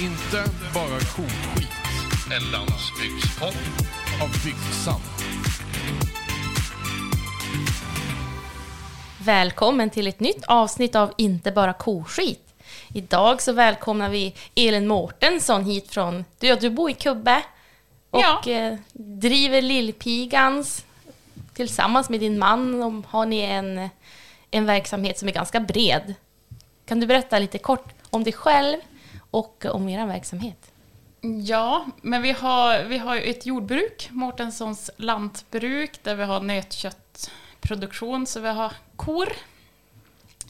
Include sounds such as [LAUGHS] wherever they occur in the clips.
Inte bara koskit. En landsbygdspodd. Av Byggsam. Välkommen till ett nytt avsnitt av Inte bara koskit. Idag så välkomnar vi Elin Mårtensson hit från... Du, du bor i Kubbe och Ja. eh, driver Lillpigans. Tillsammans med din man om- har ni en, en verksamhet som är ganska bred. Kan du berätta lite kort om dig själv och om er verksamhet? Ja, men vi har, vi har ett jordbruk, Mårtenssons lantbruk, där vi har nötköttproduktion, så vi har kor.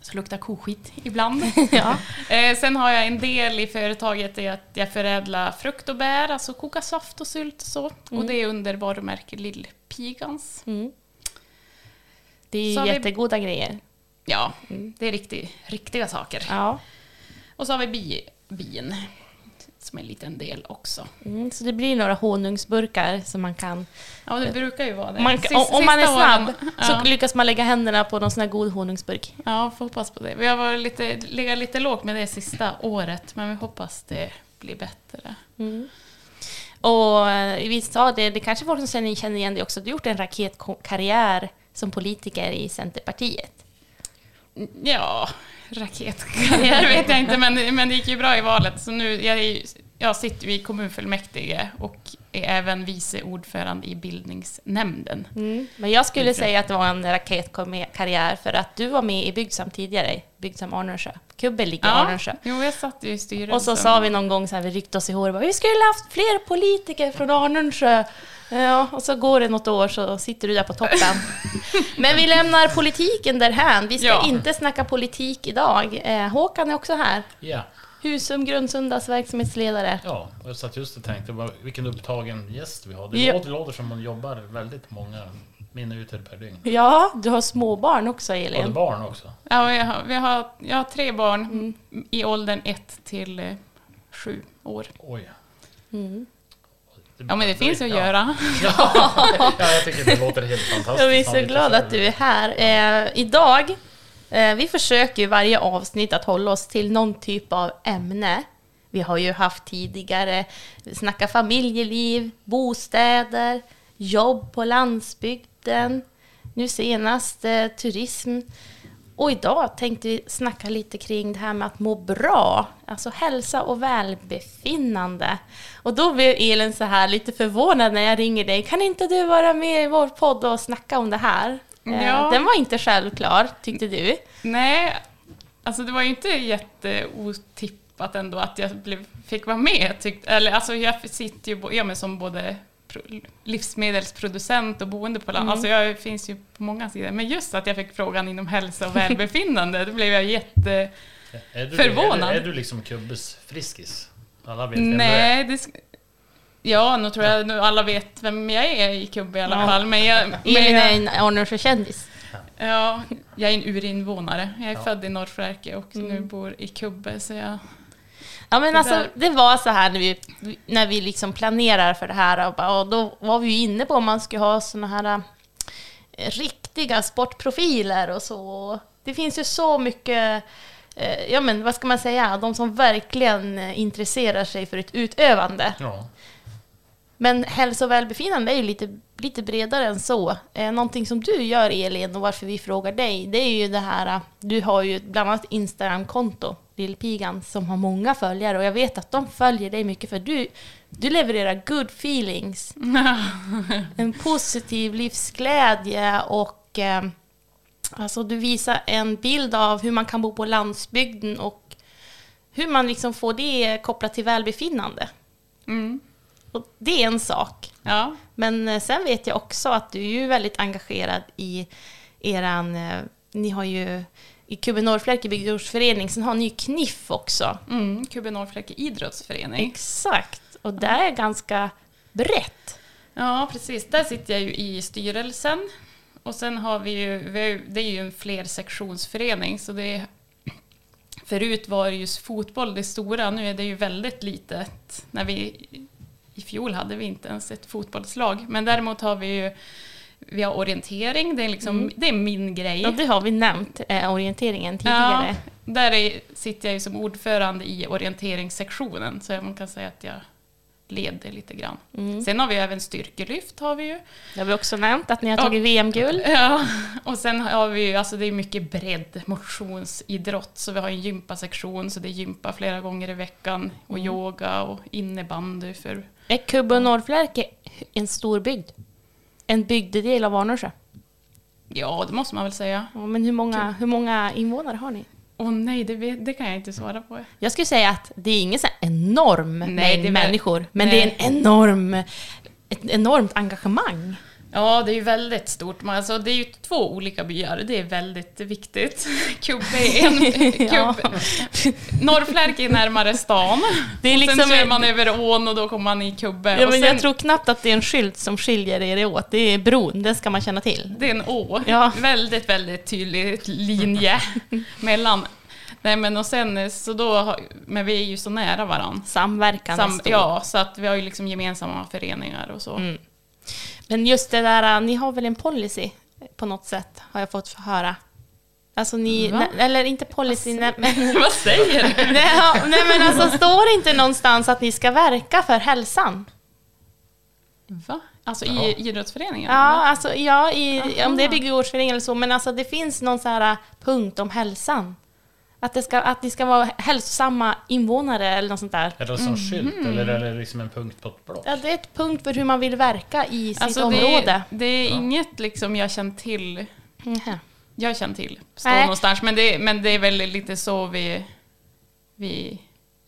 Så luktar koskit ibland. [LAUGHS] Ja. eh, sen har jag en del i företaget i att jag förädlar frukt och bär, alltså koka saft och sylt och så. Och det är under varumärket Lillpigans. Mm. Det är Så ju vi- jättegoda grejer. Ja, det är riktig, riktiga saker. Ja. Och så har vi bi, bin, som är en liten del också. Mm, så det blir några honungsburkar som man kan Ja, det brukar ju vara det. Man, Sis- om, man är snabb åren- så ja. lyckas man lägga händerna på någon sån här god honungsburk. Ja, får hoppas på det. Vi har varit lite, legat lite lågt med det sista året, men vi hoppas det blir bättre. Och eh, vi sa det, det kanske folk som känner igen dig också. Du har gjort en raketkarriär som politiker i Centerpartiet. Ja, raketkarriär vet jag inte, men, men det gick ju bra i valet. Så nu, jag, är ju, jag sitter ju i kommunfullmäktige och är även vice ordförande i bildningsnämnden. Men jag skulle säga att det var en raketkarriär för att du var med i Byggsam tidigare, Byggsam Arnösjö. Kubbe ligger i Arnösjö. jo, jag satt i styrelsen. Och så sa vi någon gång så här, vi ryckte oss i håret, bara, vi skulle haft fler politiker från Arnösjö. Ja, och så går det något år så sitter du där på toppen. [LAUGHS] Men vi lämnar politiken därhän. Vi ska Ja. inte snacka politik idag. Eh, Håkan är också här. Ja, Husum Grundsundas verksamhetsledare. ja, jag satt just och tänkte vilken upptagen gäst vi har. Det Ja. låter, låter som man jobbar väldigt många minuter per dygn. Ja, du har småbarn också Och det är Elin. barn också. Ja, vi har, vi har, jag har tre barn Mm. i åldern ett till eh, sju år. Oj. Mm. Ja, men det finns ju att ja. göra. [LAUGHS] Ja, jag tycker det låter helt [LAUGHS] fantastiskt. Jag är så vet glad själv. att du är här. Eh, idag, Eh, vi försöker ju varje avsnitt att hålla oss till någon typ av ämne. Vi har ju haft tidigare snacka familjeliv, bostäder, jobb på landsbygden, nu senast eh, turism. Och idag tänkte vi snacka lite kring det här med att må bra, alltså hälsa och välbefinnande. Och då blev Elin så här lite förvånad när jag ringer dig. Kan inte du vara med i vår podd och snacka om det här? Eh, Ja. Den var inte självklar, tyckte du. Nej, alltså det var ju inte jätteotippat ändå att jag blev, fick vara med. Tyckte, eller alltså jag sitter ju bo- ja, men som både pro- livsmedelsproducent och boende på land. Alltså jag finns ju på många sidor. Men just att jag fick frågan inom hälsa och välbefinnande, då blev jag jätte... Är du, Förvånad. Är, du- är du liksom Kubbes friskis? Alla vet vem du är. Nej, det... Ja, nu tror jag nu alla vet vem jag är i Kubbe i alla Ja. fall. Men jag, men Elin är en Arnösjö-kändis. ja, jag är en urinvånare. Jag är Ja. född i Norrfärke och nu Mm. bor i Kubbe. Så jag, Ja men Det alltså där- det var så här när vi, när vi liksom planerar för det här och, bara, och då var vi ju inne på om man skulle ha såna här eh, riktiga sportprofiler och så. Det finns ju så mycket, eh, ja men vad ska man säga, de som verkligen eh, intresserar sig för ett utövande. Ja. Men hälsa och välbefinnande är ju lite, lite bredare än så. Eh, någonting som du gör Elin och varför vi frågar dig, det är ju det här, eh, du har ju bland annat Instagram-konto, Lillpigan, som har många följare och jag vet att de följer dig mycket för du, du levererar good feelings, [LAUGHS] en positiv livsglädje och eh, alltså du visar en bild av hur man kan bo på landsbygden och hur man liksom får det kopplat till välbefinnande. mm, Och det är en sak. ja. Men eh, sen vet jag också att du är ju väldigt engagerad i eran, eh, ni har ju i Kubbe Norrfläke bygdegårdsförening, sen har ni ju KNIF också. Mm, Kubbe Norrfläke idrottsförening. Exakt, och det är ganska brett. Ja, precis. Där sitter jag ju i styrelsen. Och sen har vi ju, vi har det är ju en flersektionsförening, så det är Förut var det just fotboll det stora, nu är det ju väldigt litet. När vi, I fjol hade vi inte ens ett fotbollslag, men däremot har vi ju vi har orientering, det är, liksom, det är min grej. Ja, det har vi nämnt, eh, orienteringen tidigare. Där är, sitter jag ju som ordförande i orienteringssektionen, så man kan säga att jag leder lite grann. Mm. Sen har vi även styrkelyft, har vi ju. Det har vi också nämnt, att ni har Ja. tagit VM-guld. Ja, och sen har vi ju, alltså det är mycket bredd, motionsidrott, så vi har en gympasektion, så det är gympa flera gånger i veckan, och Mm. yoga och innebandy för... Är Kubbe och Norrflärke en stor bygd? En bygdedel av Arnösjö? Ja, det måste man väl säga. Ja, men hur många, hur många invånare har ni? Åh nej, det, vet, det kan jag inte svara på. Jag skulle säga att det är ingen så enorm Nej, mängd människor, men nej. det är en enorm, ett enormt engagemang. Ja, det är ju väldigt stort. Alltså, det är ju två olika byar, det är väldigt viktigt. [LAUGHS] Kubbe är en... [LAUGHS] Ja. Kubbe. Norrflärke är närmare stan. Det är och liksom sen kör man över ån och då kommer man i Kubbe. Ja, men sen, jag tror knappt att det är en skylt som skiljer er åt. Det är bron, den ska man känna till. Det är en å. Ja. Väldigt, väldigt tydlig linje [LAUGHS] mellan. Nej men och sen så då, men vi är ju så nära varandra. Samverkan Sam, ja, så att vi har ju liksom gemensamma föreningar och så. Mm. Men just det där, ni har väl en policy på något sätt, har jag fått höra. Alltså ni, Va? eller inte policy, nej, men, [LAUGHS] Vad säger du? nej, ja, nej men alltså står det inte någonstans att ni ska verka för hälsan? Va? Alltså i idrottsföreningen? Ja, alltså ja, i, om det är Aha. bygdegårdsförening eller så, men alltså det finns någon så här punkt om hälsan. Att, det ska, att ni ska vara hälsosamma invånare eller något sånt där. Är det som skylt eller är det liksom en punkt på ett block? Ja, det är ett punkt för hur man vill verka i sitt Alltså det, område. det är Ja. inget liksom jag känner till. Mhm. Jag känner till. Står någonstans. Men det, men det är väl lite så vi, vi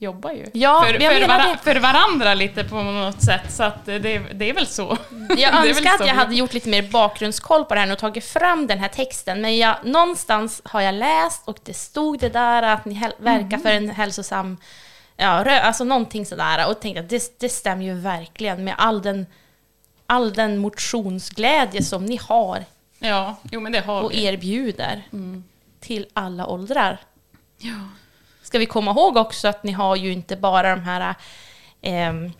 jobbar ju. Ja, för, för, det. för varandra lite på något sätt. Så att det, det är väl så. Jag [LAUGHS] önskar att så. jag hade gjort lite mer bakgrundskoll på det här och tagit fram den här texten, men jag, någonstans har jag läst och det stod det där att ni verkar för en hälsosam, ja, rö- alltså någonting sådär och tänkte att det, det stämmer ju verkligen med all den, all den motionsglädje som ni har Ja, jo men det har och vi. erbjuder Mm. till alla åldrar. Ja. Ska vi komma ihåg också att ni har ju inte bara de här ehm,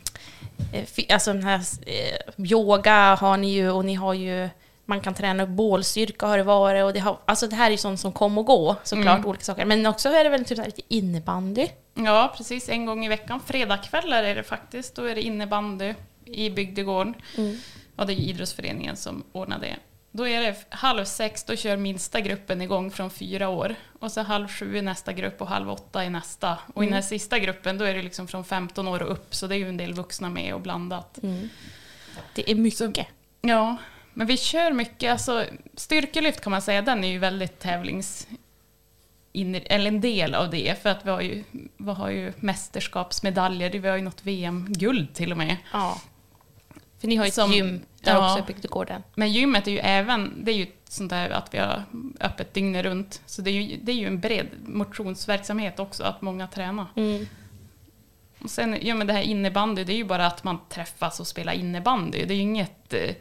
eh, alltså den här eh, yoga har ni ju och ni har ju man kan träna upp bålstyrka har det varit och det har, alltså det här är ju sånt som kom och gå såklart Mm. olika saker men också är det väl typ så lite innebandy. ja, precis. En gång i veckan. Fredagskvällar är det faktiskt. Då är det innebandy i bygdegården. Och det är idrottsföreningen som ordnar det. Då är det halv sex, då kör minsta gruppen igång från fyra år. Och så halv sju är nästa grupp och halv åtta är nästa. Och i den här sista gruppen då är det liksom från 15 år och upp, så det är ju en del vuxna med och blandat. Det är mycket. Ja, men vi kör mycket, alltså styrkelyft kan man säga, den är ju väldigt tävlings... In, eller en del av det, för att vi har ju, vi har ju mästerskapsmedaljer, vi har ju något VM-guld till och med. Ja. För ni har ju ett Som- gym där ja. också i bygdegården. Men gymmet är ju även, det är ju sånt där att vi har öppet dygnet runt. Så det är ju, det är ju en bred motionsverksamhet också, att många tränar. Mm. Och sen, ja men det här innebandy, det är ju bara att man träffas och spelar innebandy. Det är ju inget, eh,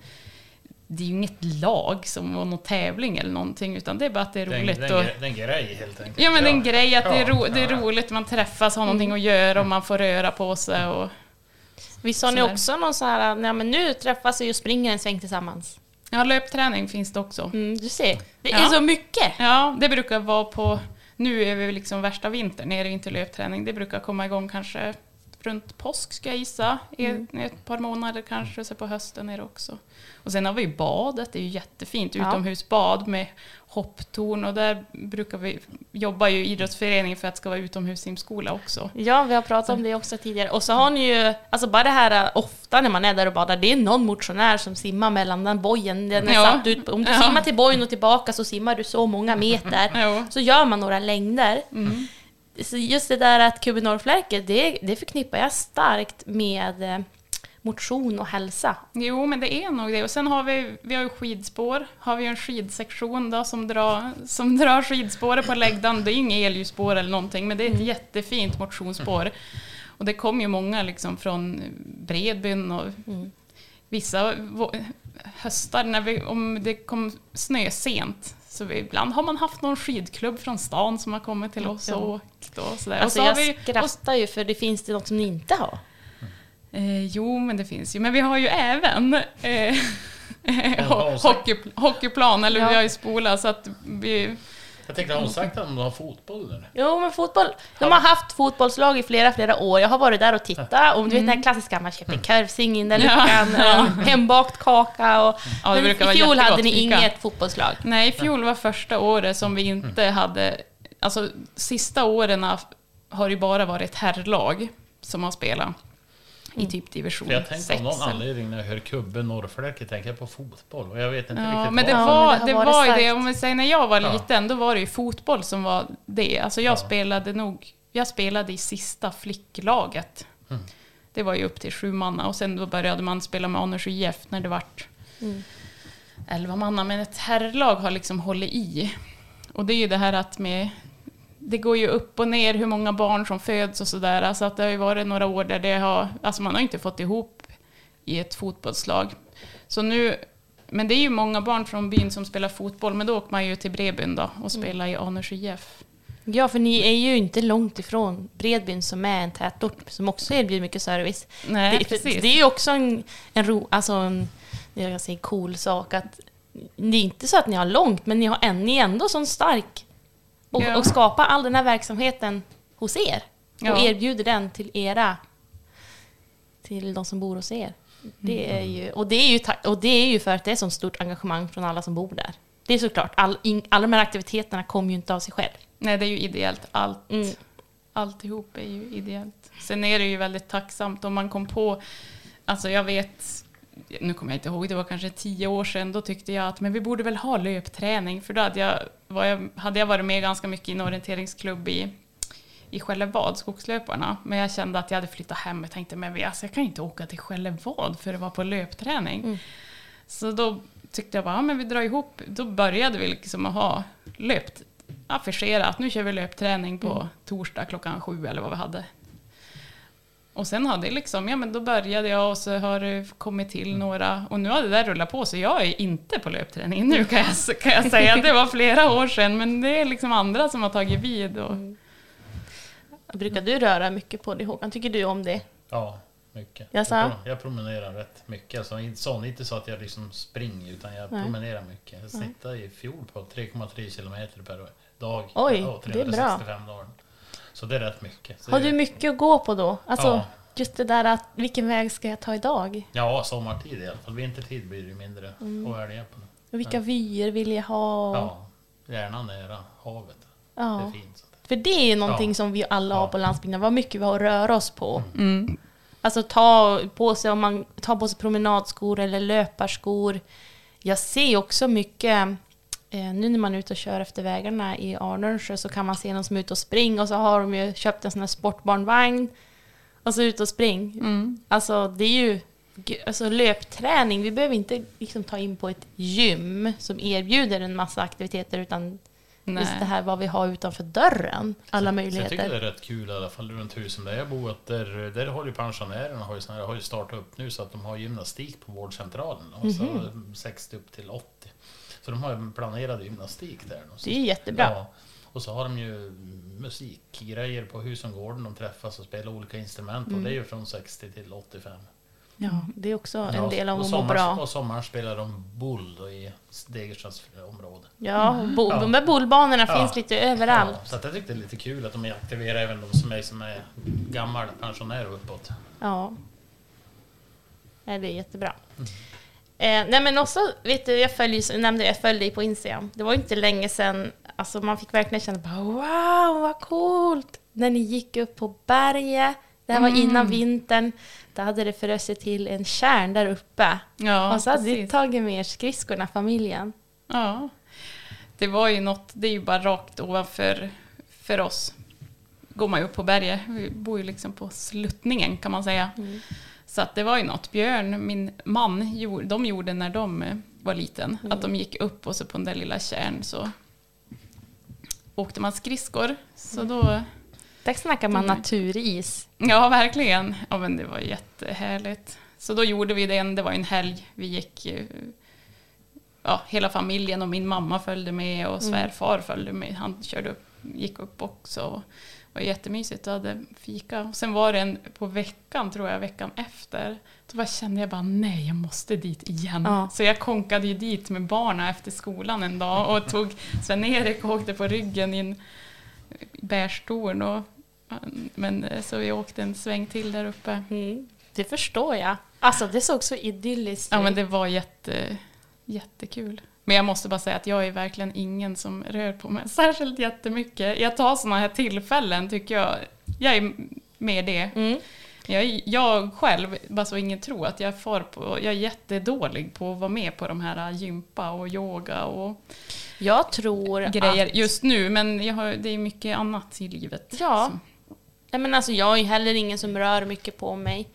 det är ju inget lag som var någon tävling eller någonting, utan det är bara att det är roligt. det är och, en, grej helt enkelt. ja men är en grej att det, är ro, Ja, det är ja. roligt, man träffas, har någonting att göra och man får röra på sig. Och, Visst har ni också någon så här, nej men nu träffas vi och springer en sväng tillsammans? ja, löpträning finns det också. Mm, du ser, det Ja. är så mycket! Ja, det brukar vara på... Nu är vi liksom värsta vintern, är det inte löpträning. Det brukar komma igång kanske runt påsk ska jag gissa. I Mm. ett par månader kanske, så på hösten är det också. Och sen har vi badet, det är ju jättefint. Ja. Utomhusbad med hopptorn och där brukar vi jobba ju i idrottsföreningen för att det ska vara utomhussimskola också. Ja, vi har pratat om det också tidigare. Och så har ni ju, alltså bara det här äh, ofta när man är där och badar, det är någon motionär som simmar mellan den bojen. Den är Ja. satt ut, om du Ja. simmar till bojen och tillbaka så simmar du så många meter. [LAUGHS] Jo. Så gör man några längder. Mm. Just det där att Kubbe Norrflärke, det, det förknippar jag starkt med eh, motion och hälsa. Jo, men det är nog det. Och sen har vi, vi har ju skidspår. Har vi en skidsektion då som drar, som [LAUGHS] drar skidspåret på läggdan. Det är inget elljusspår eller någonting, men det är ett jättefint motionsspår. Och det kommer ju många liksom från Bredbyn och vissa vå- höstar när vi, om det kom snö sent. Så vi, ibland har man haft någon skidklubb från stan som har kommit till oss Ja. och åkt. Och sådär. Alltså och så jag har vi, och skrattar ju för det finns det något som ni inte har. Eh, jo, men det finns ju. Men vi har ju även eh, [LAUGHS] Ja, ho- hockey, hockeyplan, eller Ja. vi har ju spola, så att vi, Jag tänkte, har hon sagt att de har fotboll eller? Jo, men fotboll. De har haft fotbollslag i flera, flera år. Jag har varit där och tittat. Och du vet den här klassiska, man köper korvsing in den luckan, ja. hembakt kaka och... Ja, det men i fjol hade ni fika. inget fotbollslag. Nej, i fjol var första året som vi inte hade... Alltså, sista åren har det ju bara varit ett herrlag som har spelat i typ division För jag tänkte 6. av någon anledning när jag hör Kubbe Norrfläke tänker jag på fotboll. Och jag vet inte Ja, riktigt men det Ja, var, men det var ju det, om vi säger när jag var Ja. liten, då var det ju fotboll som var det. Alltså jag Ja. spelade nog, jag spelade i sista flicklaget. Mm. Det var ju upp till sju manna och sen då började man spela med Annars IF när det vart Mm. elva manna. Men ett herrlag har liksom hållit i. Och det är ju det här att med det går ju upp och ner hur många barn som föds och sådär. Alltså att det har ju varit några år där det har, alltså man har inte fått ihop i ett fotbollslag. Så nu, men det är ju många barn från byn som spelar fotboll, men då åker man ju till Brebyn då och spelar i Aners IF. Ja, för ni är ju inte långt ifrån Bredbyn som är en tätort som också erbjuder mycket service. Nej, det, precis. det är ju också en, en, ro, alltså en jag säger cool sak att det är inte så att ni har långt, men ni, har en, ni är ändå så stark och, Ja. och skapar all den här verksamheten hos er och Ja. erbjuder den till era, till de som bor hos er. Det är ju, och, det är ju, och det är ju för att det är så stort engagemang från alla som bor där. Det är såklart, all, in, alla de här aktiviteterna kommer ju inte av sig själv. Nej, det är ju ideellt. Allt, Mm. Alltihop är ju ideellt. Sen är det ju väldigt tacksamt om man kom på, alltså jag vet, nu kommer jag inte ihåg, det var kanske tio år sedan, då tyckte jag att men vi borde väl ha löpträning, för då hade jag, jag, hade jag varit med ganska mycket i en orienteringsklubb i, i Skällevad, skogslöparna, men jag kände att jag hade flyttat hem och tänkte men alltså, jag kan inte åka till Skällevad för att vara på löpträning. Så då tyckte jag bara, ja, men vi drar ihop, då började vi liksom att ha löpt, affischera att nu kör vi löpträning på torsdag klockan sju eller vad vi hade. Och sen hade det liksom, ja men då började jag och så har det kommit till några, och nu har det där rullat på så jag är inte på löpträning nu kan jag, kan jag säga. Det var flera år sedan men det är liksom andra som har tagit vid. Och, Brukar du röra mycket på dig Håkan? Tycker du om det? Ja, mycket. Jag, pro- jag promenerar rätt mycket. Alltså, inte så, inte så att jag liksom springer utan jag Nej. promenerar mycket. Jag snittade i fjol på 3,3 kilometer per dag. Oj, Ja, det är bra. 365 dagar. Så det är rätt mycket. Så Har det- du mycket att gå på då? Alltså, Ja. just det där att vilken väg ska jag ta idag? Ja, sommartid i alla fall. Vintertid blir det ju mindre Mm. och älgar på det. Och vilka vyer vill jag ha? Ja, gärna nära havet. Det Ja. är fint. Så. För det är ju någonting Ja. som vi alla har Ja. på landsbygden, vad mycket vi har att röra oss på. mm. Alltså ta på sig, om man tar på sig promenadskor eller löparskor. Jag ser också mycket, nu när man är ute och kör efter vägarna i Arnönsjö så kan man se någon som är ute och springer och så har de ju köpt en sån här sportbarnvagn och så ut och spring. Mm. Alltså det är ju alltså, löpträning. Vi behöver inte liksom, ta in på ett gym som erbjuder en massa aktiviteter utan Nej. just det här vad vi har utanför dörren. Alla Så jag möjligheter. tycker det är rätt kul i alla fall runt husen där jag bor. Att där, där har ju pensionärerna har ju, såna här, har ju startat upp nu så att de har gymnastik på vårdcentralen. Och så Mhm. 60 upp till 80. Så de har ju planerad gymnastik där. Det är jättebra. Ja, och så har de ju musikgrejer på Husumgården. De träffas och spelar olika instrument. Och det är ju från 60 till 85. Ja, det är också en Ja, del av att må bra. Och sommaren spelar de bull då i Degerstads område. Ja, bo, Ja. de här bollbanorna Ja. finns lite överallt. Så jag tyckte det är lite kul att de aktiverar även de som är, som är gammal pensionär och uppåt. Ja. Nej, det är jättebra. Eh, nej men också, vet du, jag följer, jag nämnde jag följde dig på Instagram. Det var inte länge sedan, alltså man fick verkligen känna bara wow, vad coolt! När ni gick upp på berget, det här var innan vintern, då hade det sig till en kärn där uppe. Ja, och så hade ni tagit med er skridskorna, familjen. Ja. Det var ju något, det är ju bara rakt ovanför för oss. Går man ju upp på berget, vi bor ju liksom på sluttningen kan man säga. Så att det var ju något, Björn, min man, de gjorde när de eh, var liten. Att de gick upp och så på den där lilla kärn så åkte man skridskor. Så då, Där snackar man Mm. naturis. ja verkligen, ja men det var jättehärligt. Så då gjorde vi det, det var en helg, vi gick eh, ja, hela familjen och min mamma följde med och svärfar följde med. Han körde upp, gick upp också. Var jättemysigt och hade fika. Och sen var det en på veckan, tror jag, veckan efter. Då bara kände jag bara nej, jag måste dit igen. Ja. Så jag konkade ju dit med barnen efter skolan en dag och tog Sven-Erik och åkte på ryggen i en bärstol. Och, men så vi åkte en sväng till där uppe. Mm. Det förstår jag. Alltså det såg så idylliskt Ja, men ut. det var jätte, jättekul. Men jag måste bara säga att jag är verkligen ingen som rör på mig [LAUGHS] särskilt jättemycket. Jag tar sådana här tillfällen tycker jag. Jag är med det. Mm. Jag, jag själv, bara så ingen tror att jag far på, jag är jättedålig på att vara med på de här gympa och yoga och Jag tror grejer att... just nu. Men jag har, det är mycket annat i livet. Ja. Så- Nej, men alltså, jag är heller ingen som rör mycket på mig.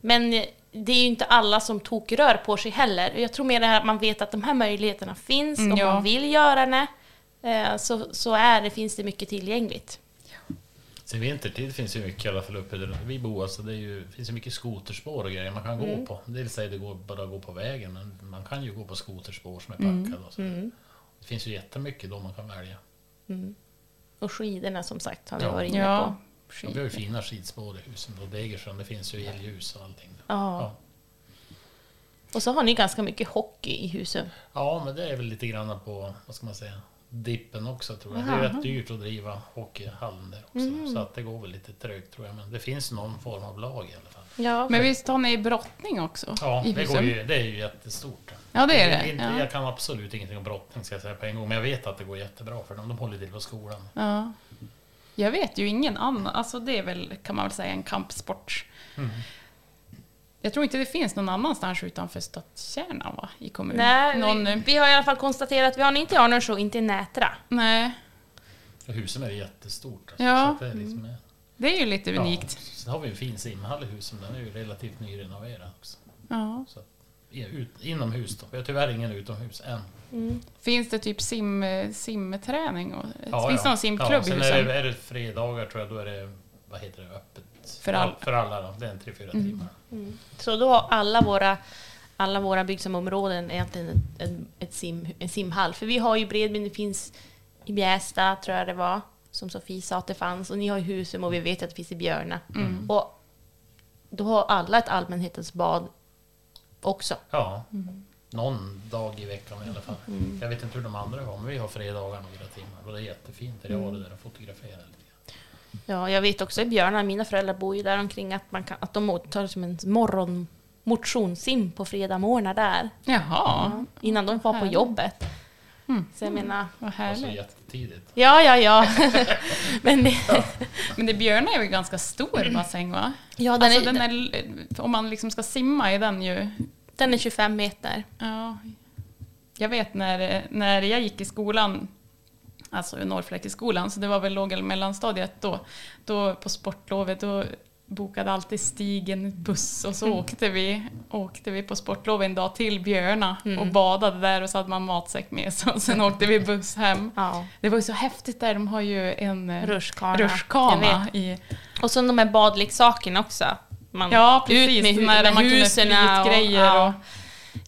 Men det är ju inte alla som tokrör på sig heller. Jag tror mer det här att man vet att de här möjligheterna finns. Mm, om ja. man vill göra det eh, så, så är det, finns det mycket tillgängligt. Sen vintertid finns ju mycket i alla fall uppe där vi bor. Alltså det är ju, finns ju mycket skoterspår och grejer man kan Mm. gå på. Dels är det går bara att gå på vägen men man kan ju gå på skoterspår som är Mm. packade. Och så. Det finns ju jättemycket då man kan välja. Och skidorna som sagt har vi Ja. varit inne Ja, på. Och vi har ju fina skidspår i husen. Och Degersjön, det finns ju elljus och allting. Ja. Ja. Och så har ni ganska mycket hockey i huset. ja, men det är väl lite grann på, vad ska man säga, dippen också tror jag. Det är rätt dyrt att driva hockeyhallen där också. Mm. Så att det går väl lite trögt tror jag. Men det finns någon form av lag i alla fall. Ja. Men visst har ni brottning också? Ja, i det, går ju, det är ju jättestort. Ja, det är Jag, det. inte, Ja. jag kan absolut ingenting om brottning ska jag säga på en gång, men jag vet att det går jättebra för dem. De håller till på skolan. Ja. Jag vet ju ingen annan, alltså det är väl kan man väl säga en kampsport. Mm. Jag tror inte det finns någon annanstans utanför stadskärnan va, i kommunen. Nej, någon, vi, vi har i alla fall konstaterat att vi har inte i Arnörs och inte i Nätra. nej, Husum är jättestort. Alltså, Ja. det är liksom, det är ju lite ja. unikt. Sen har vi en fin simhall i Husum. Den är ju relativt nyrenoverad också. Ja. Så ut, inomhus då. Vi har tyvärr ingen utomhus än. Finns det typ sim, simträning? Och, Ja, finns det ja. någon simklubb ja, i sen Husum? är det, är det fredagar tror jag, då är det, vad heter det, öppet. För all- för alla då. Det är en tre, fyra timmar. Så då har alla våra, alla våra byggsamområden egentligen ett, ett, ett sim, en simhall. För vi har ju Bredbyn, det finns i Bjästa tror jag det var, som Sofie sa att det fanns. Och ni har ju Husum och vi vet att det finns i Björna. Och då har alla ett allmänhetens bad också. Ja, någon dag i veckan i alla fall. Jag vet inte hur de andra har, men vi har fredagar några timmar. Och det är jättefint. Jag var där och fotograferade lite grann. Ja, jag vet också i Björna, mina föräldrar bor ju där omkring att, man kan, att de tar som en morgon motionssim på fredag morgnar där. Jaha, Innan de var på jobbet. Mm. Så jag menar, vad Alltså härligt. jättetidigt. ja, ja, ja. [LAUGHS] Men det, Men det Björna är väl ganska stor bassäng va? ja, den, alltså, är, den är, om man liksom ska simma är den ju... den är 25 meter. Ja. Jag vet när, när jag gick i skolan, alltså i Norrfläckeskolan, så det var väl låg eller mellanstadiet då, då på sportlovet, då bokade alltid Stig en buss och så åkte, vi, åkte vi på sportlov en dag till Björna och badade där och så hade man matsäck med sig och sen åkte vi buss hem. Ja. Det var ju så häftigt där, de har ju en eh, Rutschkana. I... Och så de här badleksakerna också. Man, Ja, precis. Ut med, hu- när man kunde husen och, grejer ja. och...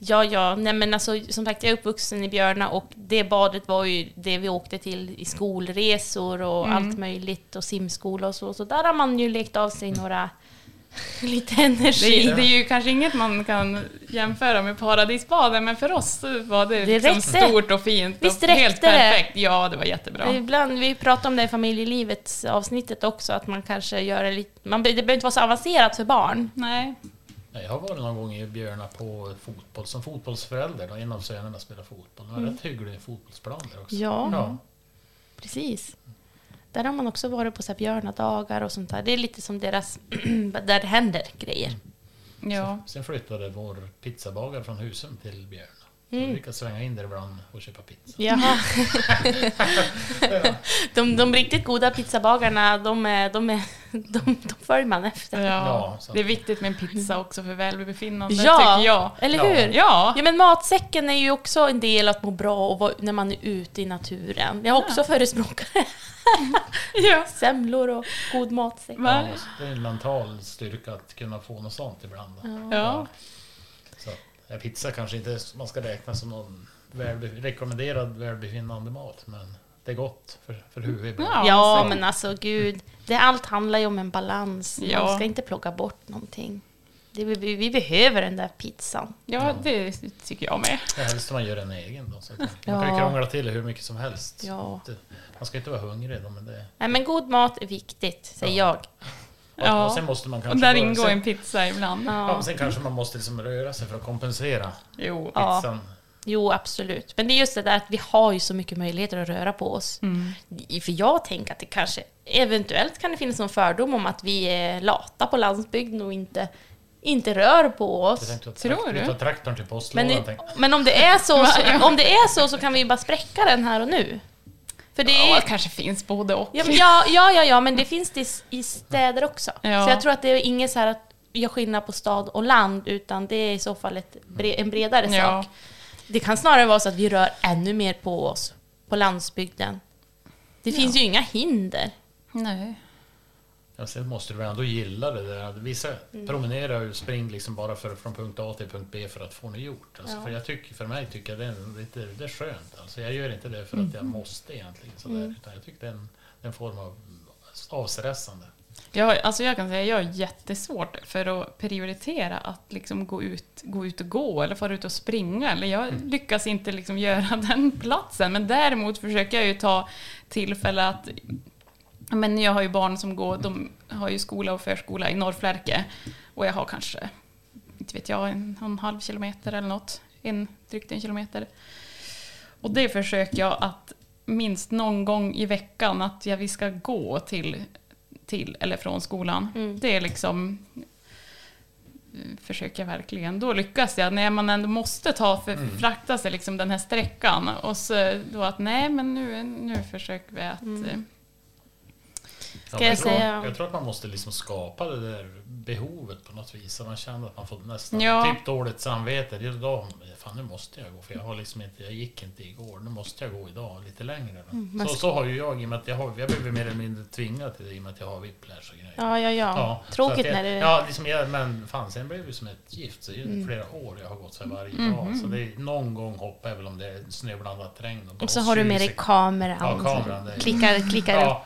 Ja, ja. Nej, men alltså, som sagt, jag är uppvuxen i Björna och det badet var ju det vi åkte till i skolresor och Mm. allt möjligt och simskola och så. Så där har man ju lekt av sig några [LAUGHS] lite energi. Det, det är ju kanske inget man kan jämföra med paradisbaden, men för oss var det, Det liksom stort och fint Visst och helt räckte det? perfekt. Ja, det var jättebra. Ibland, vi pratade om det i familjelivets avsnittet också, att man kanske gör det lite... Man, det behöver inte vara så avancerat för barn. Nej. Jag har varit någon gång i Björna på fotboll som fotbollsförälder. Då, en av sönerna spelar fotboll. Det var en rätt hygglig fotbollsplan där också. Ja. ja. Precis. Där har man också varit på så här björnadagar och sånt där. Det är lite som deras... [CLEARS THROAT] där det händer grejer. Ja. Sen flyttade vår pizzabagare från Husum till Björna. Så Mm. vi brukar svänga in där ibland och köpa pizza. Jaha. [LAUGHS] de, de riktigt goda pizzabagarna, de, är, de, är, [LAUGHS] de, de följer man efter. ja. Ja, Det är viktigt med en pizza också för välbefinnande, Ja, tycker jag. eller Ja. hur? Ja. Ja, men matsäcken är ju också en del att må bra och vara, när man är ute i naturen. Jag har också förespråkat ja. [LAUGHS] semlor och god matsäck. Ja, det är en mental styrka att kunna få något sånt ibland. Ja. Ja, pizza kanske inte man ska räkna som någon välbe, rekommenderad välbefinnande mat. Men det är gott för, för huvudet. Ja, Ja, så- men alltså gud. Det, allt handlar ju om en balans. Ja. Man ska inte plocka bort någonting. Det, vi, vi behöver den där pizzan. Ja, det tycker jag med. Ja, helst man gör en egen då. Så man Ja. kan ju krångla till hur mycket som helst. Ja. Man ska inte vara hungrig då, men det... Nej, men god mat är viktigt, säger Ja. jag. Ja. Och sen måste man Och kanske... där bara- ingår sen, en pizza ibland. ja. Ja. sen kanske man måste liksom röra sig för att kompensera Jo. Ja. pizzan. Jo, absolut. Men det är just det där att vi har ju så mycket möjligheter att röra på oss. Mm. För jag tänker att det kanske, eventuellt kan det finnas någon fördom om att vi är lata på landsbygden och inte, inte rör på oss. Tror trakt- du? ta traktorn till Men, men om, det är så, [LAUGHS] så, om det är så så kan vi ju bara spräcka den här och nu. För det är Ja, det kanske finns både och. Ja, ja, ja, ja, men det finns det i- städer också. Ja. Så jag tror att det är inget så här att jag skillnad på stad och land, utan det är i så fall ett en bredare Ja. sak. Det kan snarare vara så att vi rör ännu mer på oss på landsbygden. Det finns ju inga hinder. Nej. Ja, sen måste du väl ändå gilla det där. Vissa Mm. promenerar och springer liksom bara för, från punkt A till punkt B för att få det gjort. Alltså, Ja. för, jag tycker, för mig tycker jag det är, lite, det är skönt. Alltså, jag gör inte det för Mm. att jag måste egentligen. Sådär, Utan jag tycker det är en, en form av avstressande. Jag, alltså jag kan säga jag har jättesvårt för att prioritera att liksom gå, ut, gå ut och gå eller fara ut och springa. Eller jag lyckas inte liksom göra [LAUGHS] den platsen. Men däremot försöker jag ju ta tillfälle att... Men jag har ju barn som går, de har ju skola och förskola i Norrflärke. Och jag har kanske, inte vet jag, en, en halv kilometer eller något. En, drygt en kilometer. Och det försöker jag att minst någon gång i veckan att jag, vi ska gå till, till eller från skolan. Mm. Det är liksom eh, försöker jag verkligen. Då lyckas jag när man ändå måste ta för Mm. frakta sig liksom den här sträckan. Och så då att nej men nu, nu försöker vi att... Mm. Ska jag tror, säga- jag tror att man måste liksom skapa det där behovet på något vis. Så man känner att man får nästan Ja. typ dåligt samvete. Det är Idag, fan nu måste jag gå för jag har liksom inte, jag gick inte igår. Nu måste jag gå idag lite längre. Då. Mm, så, så har ju jag i och med att jag har, jag blivit mer eller mindre tvingad till det i och med att jag har whiplash och grejer. Ja, ja, ja. så Tråkigt jag, när det... Ja, liksom jag, men fan sen blev det som ett gift. Så det är Mm. flera år jag har gått så här varje Mhm. dag. Så det är någon gång hoppar jag väl om det är snöblandat regn. Och så har du med dig kameran. Ja, kameran, Klickar, klickar. Ja,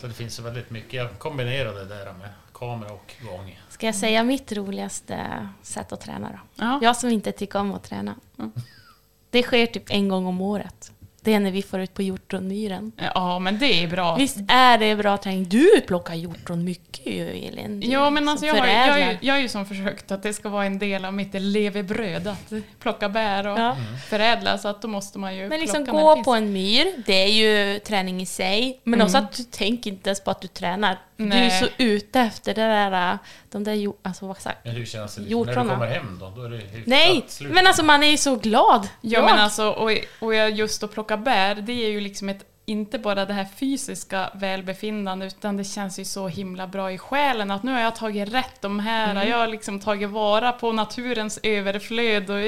så det finns väldigt mycket. Jag kombinerar det där med kamera och gång. Ska jag säga mitt roligaste sätt att träna då? ja. Jag som inte tycker om att träna. Mm. Det sker typ en gång om året. Det är när vi får ut på hjortronmyren. ja, men det är bra. Visst är det bra träning? Du plockar hjortron mycket ju, Elin. Du Ja, men alltså jag, har, jag, har ju, förädlar. jag har ju som försökt att det ska vara en del av mitt levebröd, att plocka bär och Ja. förädla, så att då måste man ju Men liksom gå på en myr, det är ju träning i sig. Men Mm. också att du tänker inte ens på att du tränar. Du är Nej. så ute efter det där, de där, jo- alltså vad sagt. Men hur känns det liksom, när du kommer hem då? Då är det Nej, slut. men alltså man är ju så glad. Ja, men alltså, och, och just att plocka bär, det är ju liksom ett, inte bara det här fysiska välbefinnande, utan det känns ju så himla bra i själen att nu har jag tagit rätt de här, Mm. jag har liksom tagit vara på naturens överflöd och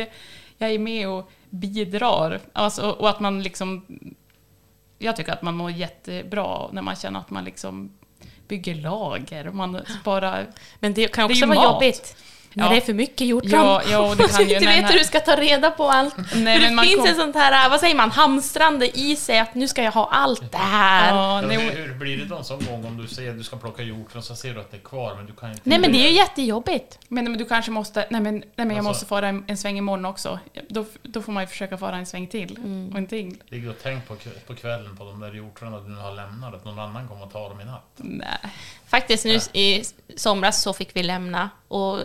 jag är med och bidrar. Alltså, och att man liksom, jag tycker att man mår jättebra när man känner att man liksom bygger lager, man sparar Men det kan Det också ju vara mat. jobbigt när Ja. det är för mycket hjortron. Ja, ja, och det kan [LAUGHS] du ju inte vet hur du ska ta reda på allt. Nej, för men det man finns kom- ett sånt här, vad säger man, hamstrande i sig att nu ska jag ha allt det här. Ja, Ja, nej, hur, hur blir det då en sån gång om du säger att du ska plocka hjortron så ser du att det är kvar men du kan inte... Nej men det är ju jättejobbigt. Men, men du kanske måste, nej men, nej, men jag Alltså- måste fara en, en sväng imorgon också. Då, då får man ju försöka fara en sväng till. Mm. Och en till. Ligger och tänk på, på kvällen på de där hjortronen du nu har lämnat, att någon annan kommer att ta dem i natt. Nej. Faktiskt nu i somras så fick vi lämna och,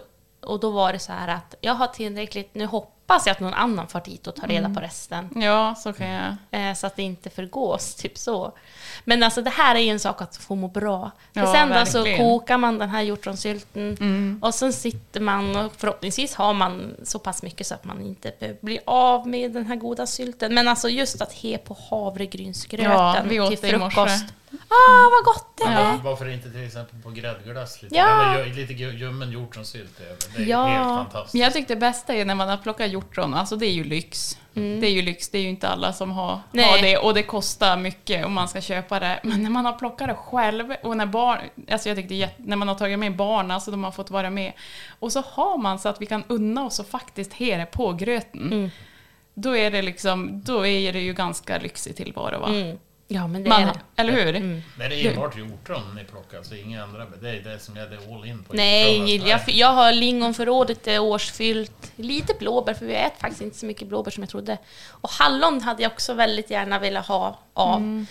och då var det så här att jag har tillräckligt, nu hoppas jag att någon annan får dit och tar reda Mm. på resten. Ja, så kan jag. Eh, så att det inte förgås, typ så. Men alltså det här är ju en sak att få må bra. För Ja, sen då så kokar man den här hjortronsylten Mm. och sen sitter man och förhoppningsvis har man så pass mycket så att man inte behöver bli av med den här goda sylten. Men alltså just att he på havregrynsgröten Ja, till frukost. Ah, vad gott det Ja. är! Varför inte till exempel på gräddglass? Lite, Ja. Eller lite ljummen hjortronsylt över. Det är Ja. helt fantastiskt. Men jag tyckte det bästa är när man har plockat hjortron, alltså det är ju lyx. Det är ju lyx, det är ju inte alla som har, Mm. Nej. har det och det kostar mycket om man ska köpa det. Men när man har plockat det själv och när barn, alltså jag tyckte när man har tagit med barn, alltså de har fått vara med. Och så har man så att vi kan unna oss och faktiskt ha det på gröten. Mm. Då är det liksom, då är det ju ganska lyxig tillvaro va? Mm. Ja, men det Man, är det. eller hur? Mm. Men det är enbart hjortron ni plockar, alltså inga andra. Det är det som gäller all in på Nej, jag, jag har lingonförrådet är årsfyllt. Lite blåbär, för vi äter faktiskt inte så mycket blåbär som jag trodde. Och hallon hade jag också väldigt gärna velat ha av.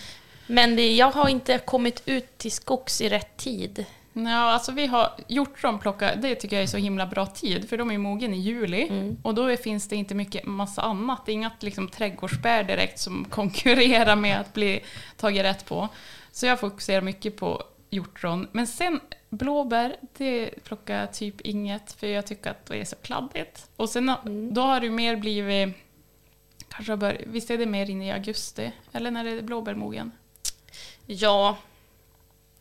Men det, jag har inte kommit ut till skogs i rätt tid. Ja, alltså vi har hjortron plocka, det tycker jag är så himla bra tid, för de är mogen i juli. Och då finns det inte mycket massa annat. Det är inget liksom, trädgårdsbär direkt som [LAUGHS] konkurrerar med att bli taget rätt på. Så jag fokuserar mycket på hjortron. Men sen blåbär, det plockar jag typ inget, för jag tycker att det är så kladdigt. Och sen har- då har det mer blivit, kanske bör, visst är det mer inne i augusti? Eller när är det blåbärmogen? Ja.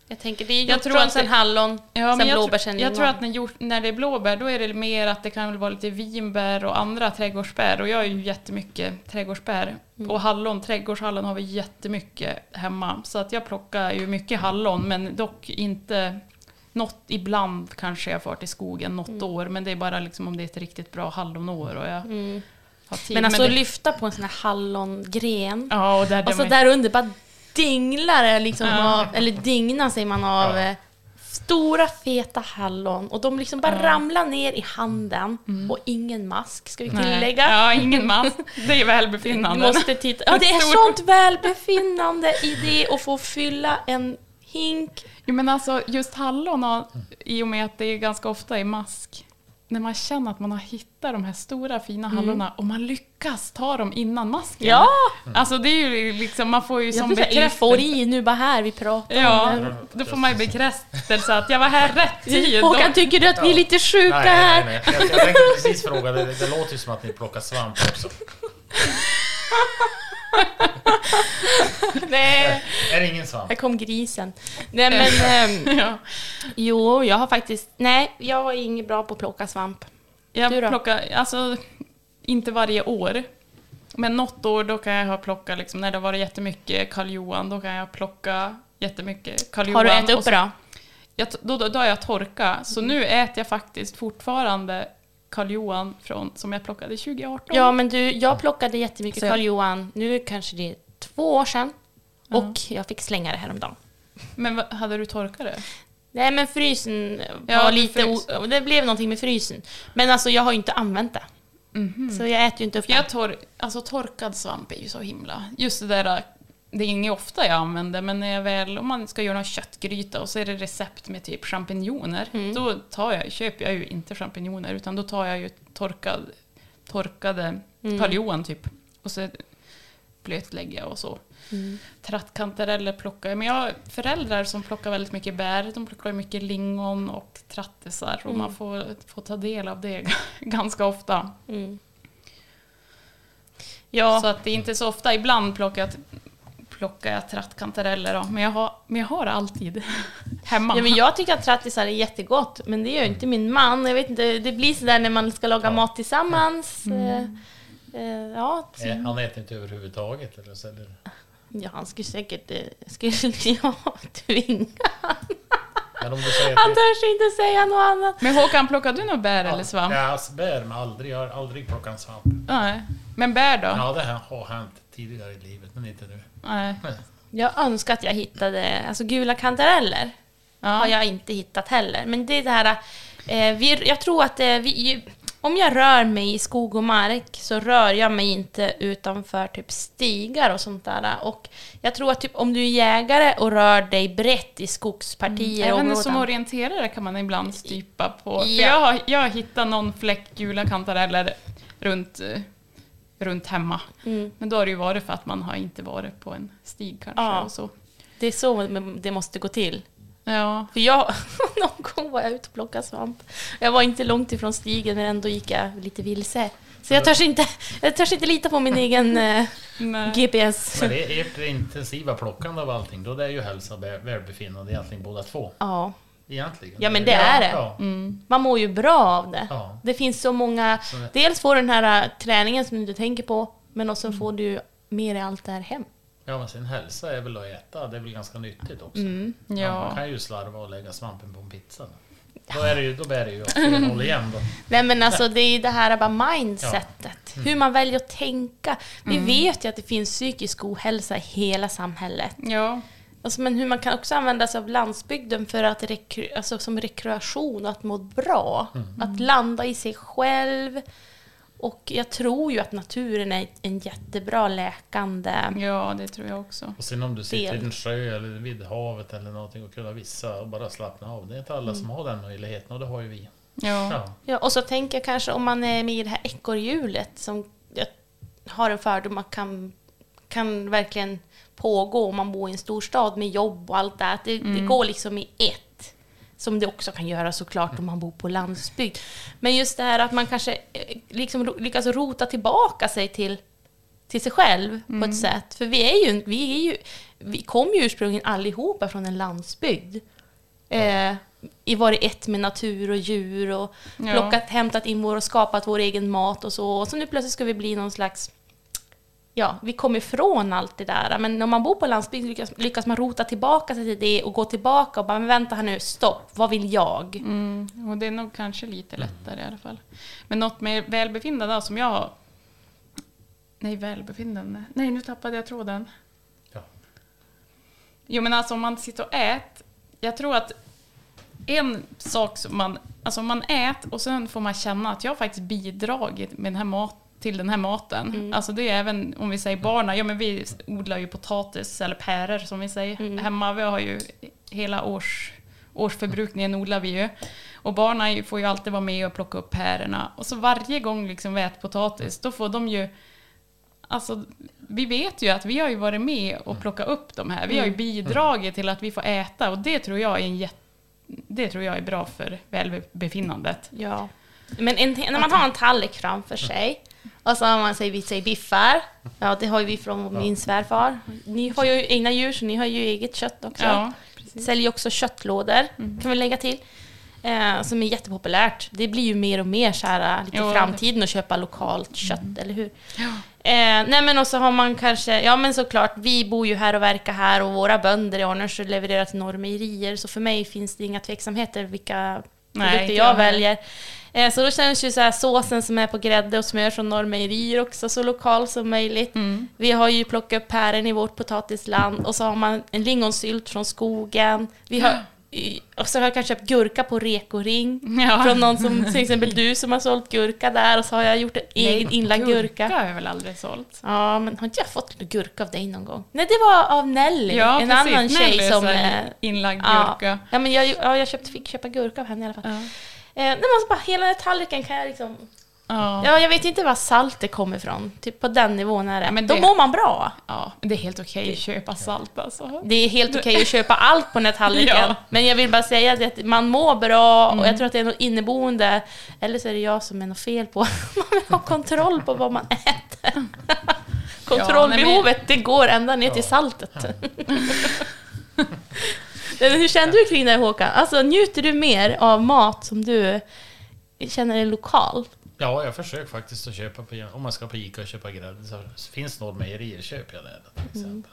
Jag tänker det är Jag tror att sen hallon, Ja, sen blåbär, sen jag tror att när, hjort, när det är blåbär då är det mer att det kan väl vara lite vinbär och andra trädgårdsbär. Och jag har ju jättemycket trädgårdsbär. Mm. Och hallon, trädgårdshallon har vi jättemycket hemma. Så att jag plockar ju mycket hallon men dock inte något, ibland kanske jag får till skogen något Mm. år. Men det är bara liksom om det är ett riktigt bra hallonår och jag tid. Men alltså det, lyfta på en sån här hallongren. Ja, och där Och så de- där under bara dinglar liksom Ja. av, eller digna säger man av, Ja. eh, stora feta hallon. Och de liksom bara ramlar ner i handen. Och ingen mask, ska vi Mm. Nej. tillägga. Ja, ingen mask. Det är välbefinnande. måste titta. Ja, det är sånt välbefinnande i det att få fylla en hink. Jo, men alltså just hallon, i och med att det är ganska ofta i mask, när man känner att man har hittat de här stora fina hallonerna och man lyckas ta dem innan masken. Ja! Alltså det är ju liksom, man får ju Jag som bekräftelse. eufori nu bara här vi pratar Ja, om det. då får man ju bekräftelse att jag var här rätt [LAUGHS] tid. Håkan, tycker du att vi är lite sjuka Nej, nej, här? nej. Jag, jag tänkte precis fråga, det, det låter ju som att ni plockar svamp också. [LAUGHS] [LAUGHS] Nej. Är det ingen svamp? Här kom grisen. Nej men, ehm, [LAUGHS] Ja. jo, jag har faktiskt, nej, jag är inget bra på att plocka svamp. Jag Du då? plockar, alltså inte varje år. Men något år då kan jag ha plockat, liksom, när det har varit jättemycket Karl Johan, då kan jag plocka jättemycket Karl Johan. Har du ätit upp det då? Jag, då, då, då har jag torkat, så nu äter jag faktiskt fortfarande Karl Johan från, som jag plockade 2018. Ja, men du, jag plockade jättemycket Karl Johan, nu kanske det är två år sedan. Och jag fick slänga det häromdagen. Men vad, hade du torkat det? Nej, men frysen Ja, var det lite... frös. O- det blev någonting med frysen. Men alltså, jag har ju inte använt det. Så jag äter ju inte upp jag det. tor, alltså torkad svamp är ju så himla... Just det där, det är inget ofta jag använder, men när jag väl, om man ska göra någon köttgryta och så är det recept med typ champinjoner, Mm. då tar jag, köper jag ju inte champinjoner, utan då tar jag ju torkad, torkade Mm. Karl typ. Och så blötlägger jag och så. Mm. Trattkantareller plockar jag. Men jag har föräldrar som plockar väldigt mycket bär. De plockar mycket lingon och trattisar. Och Mm. man får, får ta del av det [LAUGHS] ganska ofta. Mm. Ja, Så att det är inte så ofta. Ibland plockar jag, plockar jag trattkantareller. Då. Men, jag har, men jag har alltid [LAUGHS] hemma. ja, men jag tycker att trattisar är jättegott, men det gör ju inte min man. Jag vet inte, det blir sådär när man ska laga Ja. mat tillsammans. Mm. Eh, eh, ja, Eh, Han äter inte överhuvudtaget eller så? Eller? ja, han skulle säkert... eh, Skulle [LAUGHS] jag tvinga Men om du säger Han törs inte säga något annat. Men Håkan, plockar du något bär eller svamp? Ja, alltså bär, men aldrig, jag har aldrig plockat en svamp. Nej. Men bär då? Ja, det här har hänt tidigare i livet, men inte nu. Nej. Jag önskar att jag hittade, alltså gula kantareller har Ja. jag inte hittat heller. Men det är det här, eh, vi, jag tror att eh, vi, om jag rör mig i skog och mark så rör jag mig inte utanför typ stigar och sånt där. Och jag tror att typ, om du är jägare och rör dig brett i skogspartier och Även områden. som orienterare kan man ibland stypa på. För Ja. jag, har, jag har hittat någon fläck gula kantareller runt, eh, runt hemma. Mm. Men då har det ju varit för att man har inte varit på en stig kanske. Ja. Och så. Det är så det måste gå till. Ja. För jag, [LAUGHS] någon gång var jag ute och plockade svamp. Jag var inte långt ifrån stigen men ändå gick jag lite vilse. Så jag törs inte, jag törs inte lita på min [LAUGHS] egen eh. GPS. Men det är ert intensiva plockande av allting, då det är ju hälsa och vä- välbefinnande egentligen båda två. Ja. Egentligen. Ja, men det är det. Ja. Man mår ju bra av det. Ja. Det finns så många... Så det- Dels får du den här äh, träningen som du inte tänker på, men också får du mer i allt det här hem. ja, men sin hälsa är väl att äta, det är väl ganska nyttigt också. Mm. Ja. Man kan ju slarva och lägga svampen på en pizza. Då är det ju, då bär det ju åt fel igen då. [LAUGHS] Nej men alltså det är ju det här bara mindsetet. Mm. Hur man väljer att tänka. Vi vet ju att det finns psykisk ohälsa i hela samhället. Ja, Alltså, men hur man kan också använda sig av landsbygden för att rekre- alltså, som rekreation och att må bra. Att landa i sig själv. Och jag tror ju att naturen är en jättebra läkande... ja, det tror jag också. Och sen om du sitter Del. vid en sjö eller vid havet eller någonting och kunna vissa och bara slappna av. Det är inte alla som har den möjligheten och det har ju vi. Ja, Ja. Ja, och så tänker jag kanske om man är med i det här ekorrhjulet som jag har en fördom att kan, kan verkligen pågå om man bor i en storstad med jobb och allt det här. Att det, det går liksom i ett. Som det också kan göra såklart om man bor på landsbygd. Men just det här att man kanske eh, liksom lyckas rota tillbaka sig till, till sig själv på ett sätt. För vi är ju, vi är ju, vi kommer ju ursprungligen allihopa från en landsbygd. Eh, i varit ett med natur och djur och Ja. plockat, hämtat in vår och skapat vår egen mat och så. Och så nu plötsligt ska vi bli någon slags... Ja, vi kommer ifrån allt det där. Men om man bor på landsbygd lyckas, lyckas man rota tillbaka sig till det och gå tillbaka och bara, men vänta här nu, stopp, vad vill jag? mm, och det är nog kanske lite lättare i alla fall. Men något med välbefinnande som jag har... Nej, välbefinnande. Nej, nu tappade jag tråden. Ja. Jo, men alltså om man sitter och äter. Jag tror att en sak som man... Alltså man äter och sen får man känna att jag har faktiskt bidragit med den här mat, till den här maten. Alltså det är även om vi säger barnen, ja men vi odlar ju potatis eller päror som vi säger hemma. Vi har ju hela års, årsförbrukningen odlar vi ju. Och barnen får ju alltid vara med och plocka upp pärorna. Och så varje gång liksom vi äter potatis, då får de ju Alltså, vi vet ju att vi har ju varit med och plockat upp de här. Vi har ju bidragit till att vi får äta och det tror jag är en jätte det tror jag är bra för välbefinnandet. Ja. Men en, när man har en tallrik framför sig och så har man, säger, vi säger biffar. Ja, det har ju vi från min svärfar. Ni har ju egna djur, så ni har ju eget kött också. Ja, precis. Säljer också köttlådor, kan vi lägga till. Eh, som är jättepopulärt. Det blir ju mer och mer så här, lite Jo, i det- framtiden att köpa lokalt kött, eller hur? Eh, nej men och så har man kanske, ja men såklart, vi bor ju här och verkar här och våra bönder i Arnörs levererar till Norrmejerier, så för mig finns det inga tveksamheter vilka Nej, produkter jag jag heller. väljer. Eh, så då känns ju så här såsen som är på grädde och smör från Norrmejerier också så lokal som möjligt. Mm. Vi har ju plockat upp päron i vårt potatisland och så har man en lingonsylt från skogen. Vi har, [GASPS] och så har jag kanske köpt gurka på Rekoring. Ja. Från någon som, [LAUGHS] till exempel du som har sålt gurka där och så har jag gjort en egen inlagd gurka. har jag väl aldrig sålt. Ja, men har inte jag fått gurka av dig någon gång? Nej, det var av Nelly, Ja, en precis. annan tjej Nelly, som... så här eh, Inlagd Ja, gurka. ja men jag, ja, jag köpte, fick köpa gurka av henne i alla fall. Ja. Eh, nej, men alltså bara, hela den här tallriken kan jag liksom... Ja. Ja, jag vet inte var saltet kommer ifrån. Typ på den nivån är det. Ja, men Då det- mår man bra. ja, men det är helt okej att köpa salt alltså. Det är helt okej att köpa allt på den här tallriken. Ja. Men jag vill bara säga att man mår bra och jag tror att det är något inneboende. Eller så är det jag som är något fel på. [LAUGHS] Man vill ha kontroll på vad man äter. Kontrollbehovet, det går ända ner till saltet. [LAUGHS] Hur känner du kring det Håkan? Alltså njuter du mer av mat som du känner är lokal? Ja, jag försöker faktiskt att köpa på, om man ska på Ica och köpa grädde så finns några mejerier köper jag det till exempel.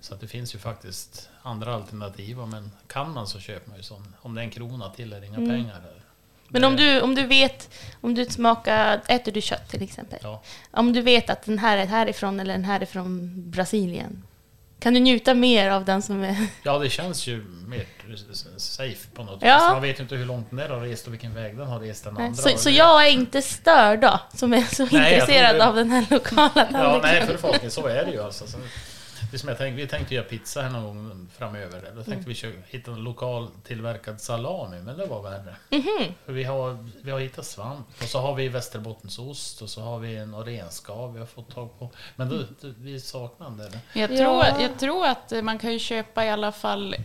Så att det finns ju faktiskt andra alternativ men kan man så köper man ju sån. Om det är en krona till är det inga pengar. Här. Men om du, om du vet, om du smakar, äter du kött till exempel? Ja, Om du vet att den här är härifrån eller den här är från Brasilien. Kan du njuta mer av den som är... ja, det känns ju mer safe på något Ja. vis. Man vet ju inte hur långt den där har rest och vilken väg den har rest den andra. Så, så jag är inte störd då, som är så Nej, intresserad det- av den här lokala Ja, tallriken. nej, för folket, så är det ju alltså. Det som jag tänkte, vi tänkte göra pizza här någon gång framöver. Då tänkte Mm. vi kö- hitta en lokal tillverkad salami, men det var värre. Mhm. För vi har, vi har hittat svamp och så har vi västerbottensost och så har vi en renskav vi har fått tag på. Men du vi saknar där. Jag, Ja. tror, jag tror att man kan ju köpa i alla fall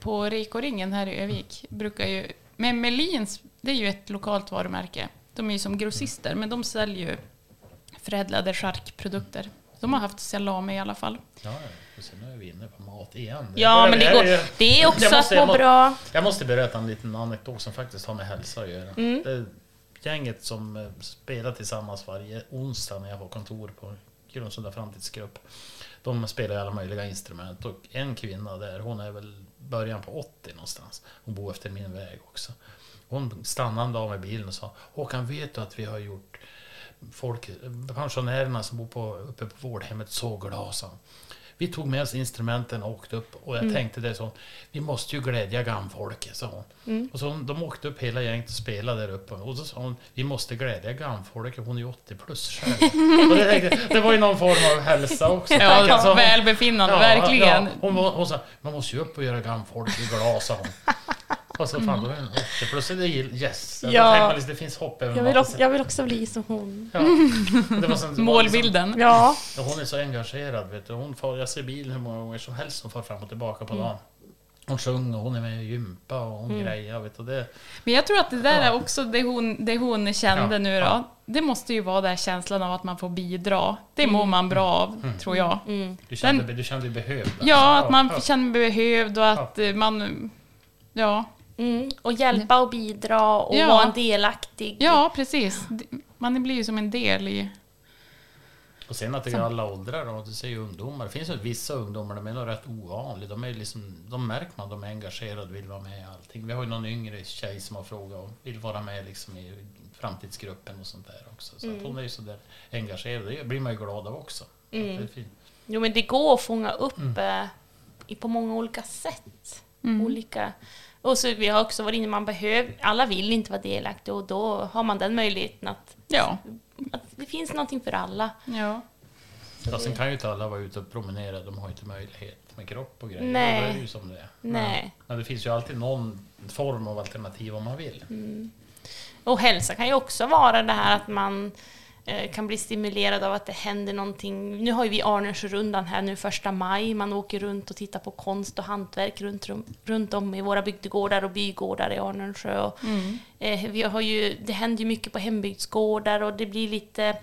på Reko-ringen här i Övik. Brukar ju, men Melins, det är ju ett lokalt varumärke. De är ju som grossister, men de säljer ju förädlade charkprodukter. De har haft salami i alla fall. Ja. Och sen är vi inne på mat igen. Ja, men det, går, det är också måste- att må bra. Jag måste berätta en liten anekdot som faktiskt har med hälsa att göra. Mm. Det gänget som eh, spelar tillsammans varje onsdag när jag har kontor på Grundsunda framtidsgrupp. De spelar alla möjliga instrument och en kvinna där, hon är väl början på 80 någonstans. Hon bor efter min väg också. Hon stannade en dag med bilen och sa Håkan, vet du att vi har gjort folk, pensionärerna som bor på, uppe på vårdhemmet så glada, sa hon. Vi tog med oss instrumenten och åkte upp och jag tänkte det så, vi måste ju glädja gamfolket, sa hon. Och så hon- de åkte upp hela gänget och spelade där uppe och så sa hon, vi måste glädja gamfolket, hon är ju 80 plus själv. och det, tänkte, det var ju någon form av hälsa också. Ja, Så hon- välbefinnande, Ja, verkligen. Ja. Hon, var- hon sa, man måste ju upp och göra gamfolket glada, sa hon. Och så fan, då är hon 80 plus, det är yes. Ja. Ja. liksom, det finns hopp även Jag vill, också, jag vill också bli som hon. Ja. Det var sånt- var liksom- Målbilden. Ja. Ja, hon är så engagerad. Vet du. Hon får, jag ser bilen hur många gånger som helst hon far fram och tillbaka på dagen. Hon sjunger, hon är med och gympa och hon grejar. Vet du. Det, Men jag tror att det där är också det hon, det hon kände Ja, nu då. ja. Det måste ju vara den känslan av att man får bidra. Det mår man bra av, tror jag. Mm. du, kände, du kände dig behövd. alltså. Ja, att man ja. känner sig behövd och att man... Ja, Mm. Och hjälpa och bidra och Ja. vara en delaktig. ja precis. Man blir ju som en del i... Och sen att det är alla åldrar. Och du ser ju ungdomar. Det finns ju vissa ungdomar, de är nog rätt ovanliga. De, är liksom, de märker man, de är engagerade och vill vara med i allting. Vi har ju någon yngre tjej som har frågat och vill vara med liksom i framtidsgruppen och sånt där också. Så att hon är ju sådär engagerad. Det blir man ju glad av också. Fint. Jo, men det går att fånga upp eh, i- på många olika sätt. Olika. Och så vi har också varit inne, man behöver, alla vill inte vara delaktiga och då har man den möjligheten att, Ja. att det finns någonting för alla. ja. Ja, sen kan ju inte alla vara ute och promenera, de har inte möjlighet med kropp och grejer. Nej. Då är det ju som det är. Nej. Men det finns ju alltid någon form av alternativ om man vill. Och hälsa kan ju också vara det här att man eh, kan bli stimulerad av att det händer någonting. Nu har ju vi Arnösrundan här nu första maj. Man åker runt och tittar på konst och hantverk runt, runt om i våra bygdegårdar och bygårdar i Arnösjö. Och, eh, vi har ju, det händer ju mycket på hembygdsgårdar och det blir lite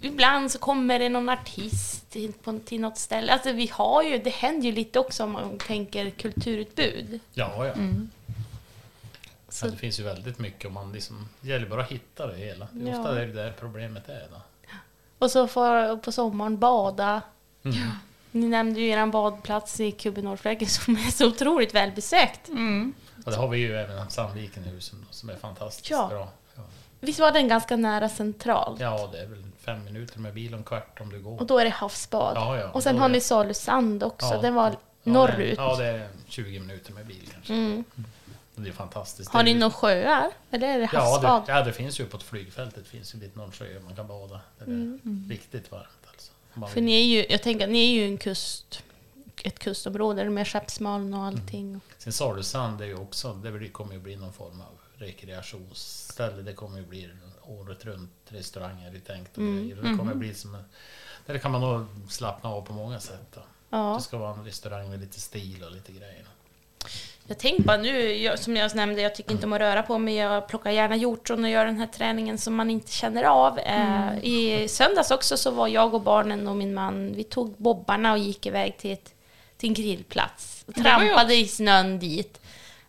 Ibland så kommer det någon artist till, på, till något ställe. Alltså vi har ju, det händer ju lite också om man tänker kulturutbud. Ja, ja. Så- ja. Det finns ju väldigt mycket och man liksom, det gäller bara att hitta det hela. Det är Ja. ofta det är det där problemet är. Då. Och så får på sommaren bada. Mm. Ni nämnde ju er badplats i Kubbe Norrfläke [LAUGHS] som är så otroligt välbesökt. Mm. Och det har vi ju även Sandvikenhusen då, som är fantastiskt Ja. bra. Ja. Visst var den ganska nära central? ja, det är väl fem minuter med bil och en kvart om du går. Och då är det havsbad. Ja, ja. och sen har ni Salusand också. Ja. Det var Ja, norrut. Ja, det är 20 minuter med bil kanske. Mm. Det är fantastiskt. Har ni några sjöar? Eller är det Ja havsbad? det, ja, det finns ju på ett flygfältet. finns ju lite någon sjö man kan bada. Det är Mm. riktigt varmt alltså. Man För ni är ju, jag tänker ni är ju en kust, ett kustområde med Skeppsmalm och allting. Sen Salusand är ju också, det kommer ju bli någon form av rekreationsställe. Det kommer ju bli året runt restauranger tänkt och Mm. grejer. Det kommer bli som en, där kan man nog slappna av på många sätt. Då. Ja. Det ska vara en restaurang med lite stil och lite grejer. Jag tänkte bara nu, jag, som jag nämnde, jag tycker inte om att röra på mig. Jag plockar gärna hjortron och gör den här träningen som man inte känner av. Eh, I söndags också så var jag och barnen och min man, vi tog bobbarna och gick iväg till, ett, till en grillplats. Och trampade i snön dit.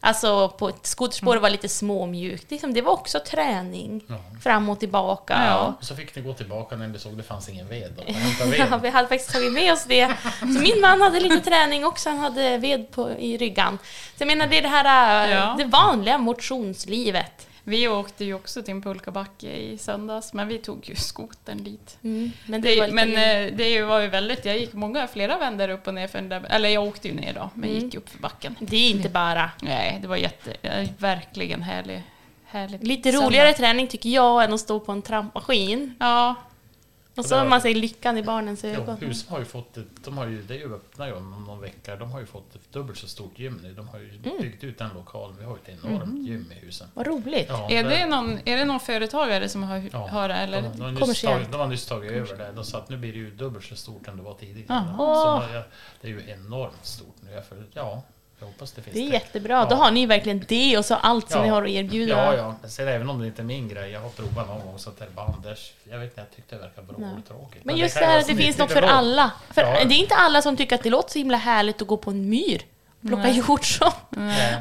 Alltså på ett skoterspår var lite småmjukt. Liksom, det var också träning. Ja. Fram och tillbaka. Ja. Och, Och så fick ni gå tillbaka när ni såg det fanns ingen ved. Då. [LAUGHS] Hämta Ja, ved. vi hade faktiskt tagit med oss det. Så min man hade lite träning också, han hade ved på, i ryggan. Så jag menar, det är det här Ja. det vanliga motionslivet. Vi åkte ju också till en pulkabacke i söndags, men vi tog ju [LAUGHS] skotern dit. Men det, Det, var men eh, det var ju väldigt, jag gick många, flera vändor upp och ner för den där, eller jag åkte ju ner då, men Mm. gick upp för backen. det är inte bara... Nej, det var jätte, eh, verkligen härlig, härligt. Lite söndag. roligare träning tycker jag än att stå på en trampmaskin. Ja, Och så har man sig lyckan i barnens ögon. Husum har ju fått ett, de har ju, det är ju öppna ju om någon vecka. De har ju fått ett dubbelt så stort gym nu. De har ju Mm. byggt ut den lokalen. Vi har ju ett enormt gym i husen. Vad roligt. Ja, är det, någon, är det någon företagare som har, Ja, har det, eller? De, de, har nyss kommersiellt? tagit, de har nyss tagit över det. De sa att nu blir det ju dubbelt så stort än det var tidigare. Så det är ju enormt stort nu. För, ja, jag hoppas det finns Det är det. jättebra. Ja. Då har ni verkligen det och så allt som Ja. ni har att erbjuda. Ja, ja. Sen även om det inte är min grej. Jag har provat någon gång så att det är banders. Jag vet inte, jag tyckte det verkade bra och tråkigt. Men just det här att det finns något för alla. För Ja. Det är inte alla som tycker att det låter så himla härligt att gå på en myr. Plocka hjortron.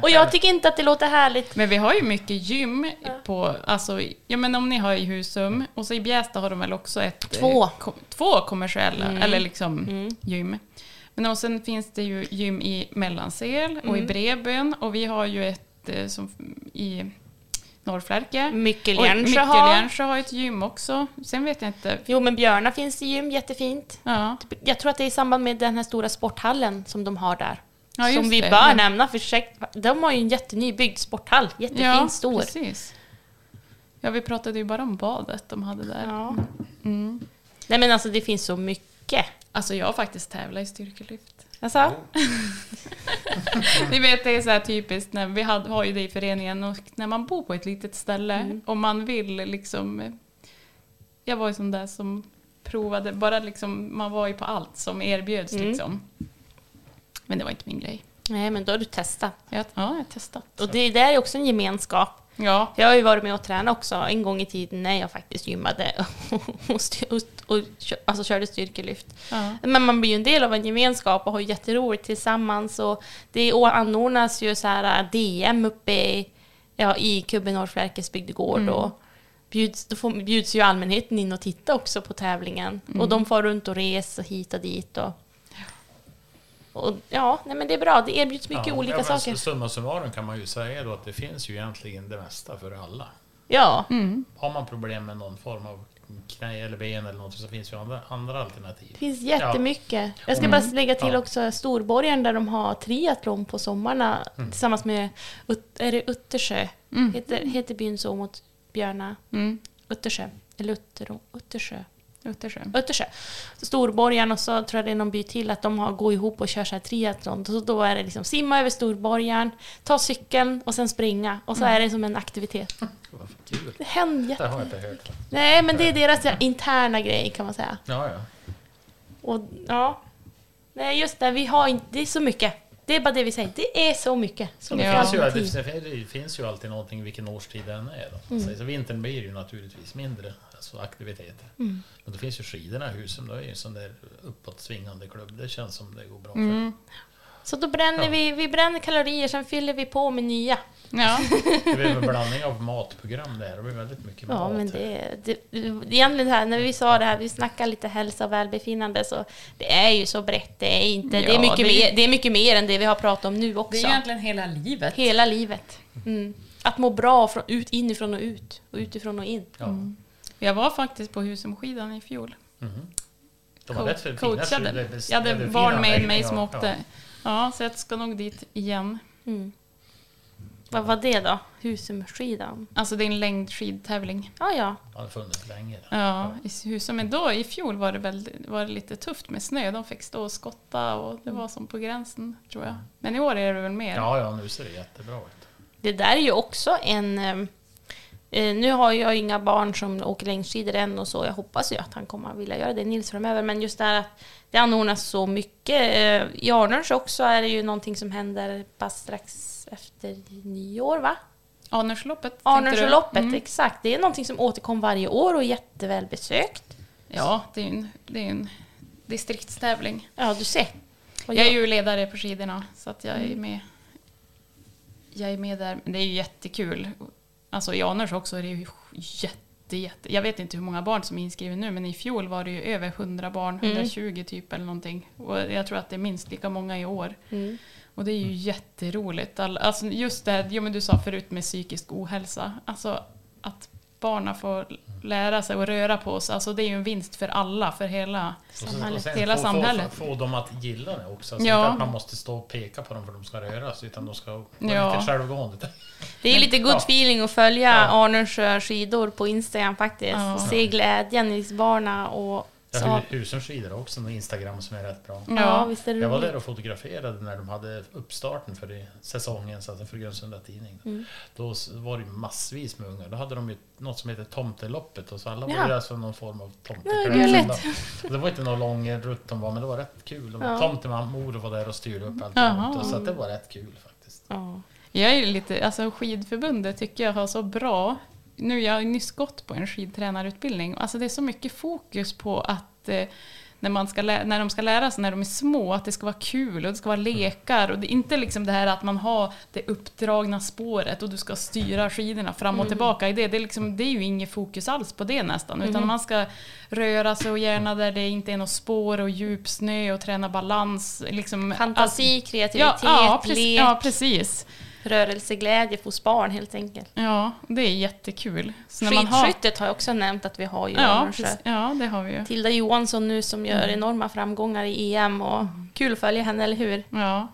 Och jag tycker inte att det låter härligt. Men vi har ju mycket gym på, alltså, ja men om ni har i Husum, och så i Bjästa har de väl också ett... Två. eh, Kom, två kommersiella, Mm. eller liksom Mm. gym. Men och sen finns det ju gym i Mellansel och i Bredbön och vi har ju ett eh, som i Norrflärke. Myckeljärnsjö har. Ett gym också. Sen vet jag inte. Jo, men Björna finns i gym, jättefint. Ja, Jag tror att det är i samband med den här stora sporthallen som de har där. ja som vi det. bör Men- nämna, för de har ju en jättenybyggd sporthall. Jättefin, ja, stor. precis. Ja, vi pratade ju bara om badet de hade där. Ja. Mm. Nej men alltså det finns så mycket. Alltså jag har faktiskt tävlat i styrkelyft. Alltså? [LAUGHS] Ni vet, det är så här typiskt, när vi hade, har ju det i föreningen och när man bor på ett litet ställe Mm. och man vill liksom... Jag var ju sån där som provade, bara liksom, man var ju på allt som erbjöds Mm. liksom. Men det var inte min grej. Nej men då har du testat. Jag, ja, jag har testat. Och det där är också en gemenskap. Ja, Jag har ju varit med och tränat också en gång i tiden när jag faktiskt gymmade [LAUGHS] och, och, och alltså körde styrkelyft. ja. Men man blir ju en del av en gemenskap och har jätteroligt tillsammans. Och det anordnas ju så här äh, DM uppe i, ja, i Kubbe Norrflärkes bygdegård. Mm. Och bjuds, då får, bjuds ju allmänheten in och titta också på tävlingen. Mm. Och de får runt och reser hit och dit. Och, och ja, nej men det är bra. Det erbjuds mycket Ja, olika ja, saker. Summa summarum kan man ju säga då att det finns ju egentligen det mesta för alla. Ja, Mm. Har man problem med någon form av knä eller ben eller något så finns ju andra, andra alternativ. det finns jättemycket. Jag ska Mm. bara lägga till Ja. också Storborgen där de har triathlon på sommarna Mm. tillsammans med Ut- är det Uttersjö. Mm. Heter, heter byn så mot Björna? Mm. Uttersjö. Eller Uttero, Uttersjö. Uttersjö. Så Storborgen och så tror jag det är någon by till att de har, går ihop och kör så här triathlon. Så då är det liksom simma över Storborgen, ta cykeln och sen springa. Och så är det som en aktivitet. [LAUGHS] Vad kul. Det händer Det har jätte... jag inte hört. Nej, men det är deras interna grej kan man säga. Ja, ja. Och ja... Nej, just det. Vi har inte... Det är så mycket. Det är bara det vi säger. Det är så mycket. Så Det, finns ju, det, det finns ju alltid någonting vilken årstid den är. Då. Mm. Så vintern blir ju naturligtvis mindre alltså aktiviteter. Mm. Men då finns ju skidorna i husen. Då är ju en sån där uppåtsvingande klubb. Det känns som det går bra för. Mm. Så då bränner Ja. vi, vi bränner kalorier, sen fyller vi på med nya. Ja. [LAUGHS] Det blir en blandning av matprogram där. Det blir väldigt mycket Ja, mat. men det, det, egentligen här, när vi sa det här, vi snackar lite hälsa och välbefinnande, så det är ju så brett. Det är, inte, det är, Ja, mycket, det mer, det är mycket mer än det vi har pratat om nu Det är också. egentligen hela livet. Hela livet. Mm. Att må bra från, ut, inifrån och ut, och utifrån och in. Ja. Mm. Jag var faktiskt på Husumskidan i fjol. Mhm. De har Co- rätt för fina coachade. hade Fina barn med mig ja, som ja. åkte. Ja, så jag ska nog dit igen. Mm. Vad var det då? Husumskidan? Alltså det är en längdskidtävling. Ja, ja. Det har funnits länge. Ja, i Husum. Men då i fjol var det, väl, var det lite tufft med snö. De fick stå och skotta och det var som på gränsen tror jag. Men i år är det väl mer. Ja, ja, nu ser det jättebra ut. Det där är ju också en... ehm, Eh, nu har jag inga barn som åker längdskidor än och så. Jag hoppas ju att han kommer att vilja göra det, Nils, framöver. Men just det här att det anordnas så mycket. Eh, I Arnörs också är det ju någonting som händer bara strax efter nyår, va? Arnörsloppet. Arnörsloppet, Mm. exakt. Det är någonting som återkommer varje år och är jättevälbesökt. Ja, det är ju en, det är en distriktstävling. Ja, du ser. Och Jag är ju ledare på skidorna så att jag Mm. är med. Jag är med där. Men det är ju jättekul. Alltså i Arnörs också är det ju jätte, jätte... Jag vet inte hur många barn som är inskrivna nu men i fjol var det ju över 100 barn, Mm. 120 typ eller någonting. Och jag tror att det är minst lika många i år. Mm. Och det är ju jätteroligt. All, alltså just det här, jo, men du sa förut med psykisk ohälsa. Alltså att barnen får lära sig att röra på sig. Alltså det är ju en vinst för alla, för hela... Och Samhället. och sen Hela få, samhället. Få, få dem att gilla det också. Alltså Ja. Inte att man måste stå och peka på dem för att de ska röra sig, utan de ska vara Ja. lite självgående. Det är lite good Ja. feeling att följa Ja. Arnörs eh, skidor på Instagram faktiskt. Ja. Se glädjen i barnen och... Ja, Så, Hu- Husum skidor också en Instagram som är rätt bra. ja, visst är det Jag var där och fotograferade när de hade uppstarten för säsongen, så att för Grönsunda Tidning. Mm. Då var det ju massvis med ungar. Då hade de ju något som heter Tomteloppet och så alla Ja. var ju alltså någon form av Ja. Och Det var inte någon lång rutt de var, men det var rätt kul. De Ja. Tomtemor var där och styrde upp allt. Runt, Så att det var rätt kul faktiskt. Ja. Jag är ju lite, alltså skidförbundet tycker jag har så bra, nu jag har nyss gått på en skidtränarutbildning, alltså det är så mycket fokus på att eh, när, man ska när de ska lära sig när de är små, att det ska vara kul och det ska vara lekar. Och det är inte liksom det här att man har det uppdragna spåret och du ska styra skidorna fram och tillbaka i det. Det är, liksom, det är ju inget fokus alls på det nästan. Utan man ska röra sig och gärna där det inte är något spår och djupsnö och träna balans. Liksom, Fantasi, kreativitet, ja, ja, precis, lek, ja, precis. Rörelseglädje hos barn helt enkelt. Ja, det är jättekul. Så när man har, Skidskyttet har jag också nämnt att vi har ju. ja, precis, ja, det har vi ju. Tilda Johansson nu som gör enorma framgångar i EM och kul att följa henne, eller hur? Ja,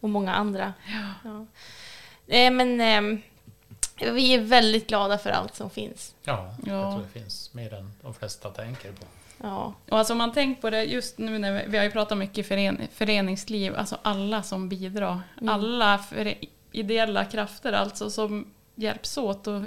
Och många andra. Ja. Eh, men ehm, vi är väldigt glada för allt som finns. Ja, Ja. jag tror det finns mer än de flesta tänker på. Ja. och alltså om man tänker på det just nu när vi, vi har ju pratat mycket fören, föreningsliv, alltså alla som bidrar, alla före, ideella krafter alltså som hjälps åt och,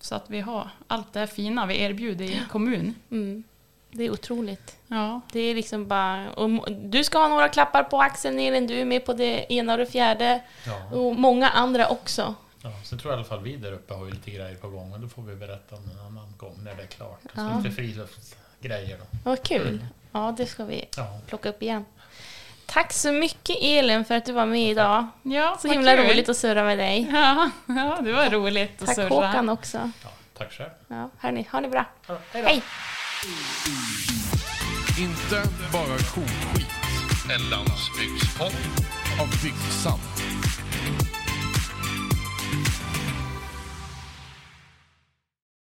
så att vi har allt det här fina vi erbjuder i kommun. Mm. Det är otroligt. Ja, Det är liksom bara... Och du ska ha några klappar på axeln Elin, du är med på det ena och det fjärde. Ja. Och många andra också. Ja, så tror jag i alla fall vi där uppe har lite grejer på gång och då får vi berätta om en annan gång när det är klart. Så Ja. lite friluftsgrejer då. Vad kul. Ja, det ska vi Ja, plocka upp igen. Tack så mycket Elin för att du var med idag. ja Så himla kul. roligt att surra med dig. Ja, ja, det var roligt att Tack surra. Håkan också. ja tack själv. Ja, hörni, ha det bra. Ja. Hej! Inte bara koskit En landsbygdspodd. av Byggsam.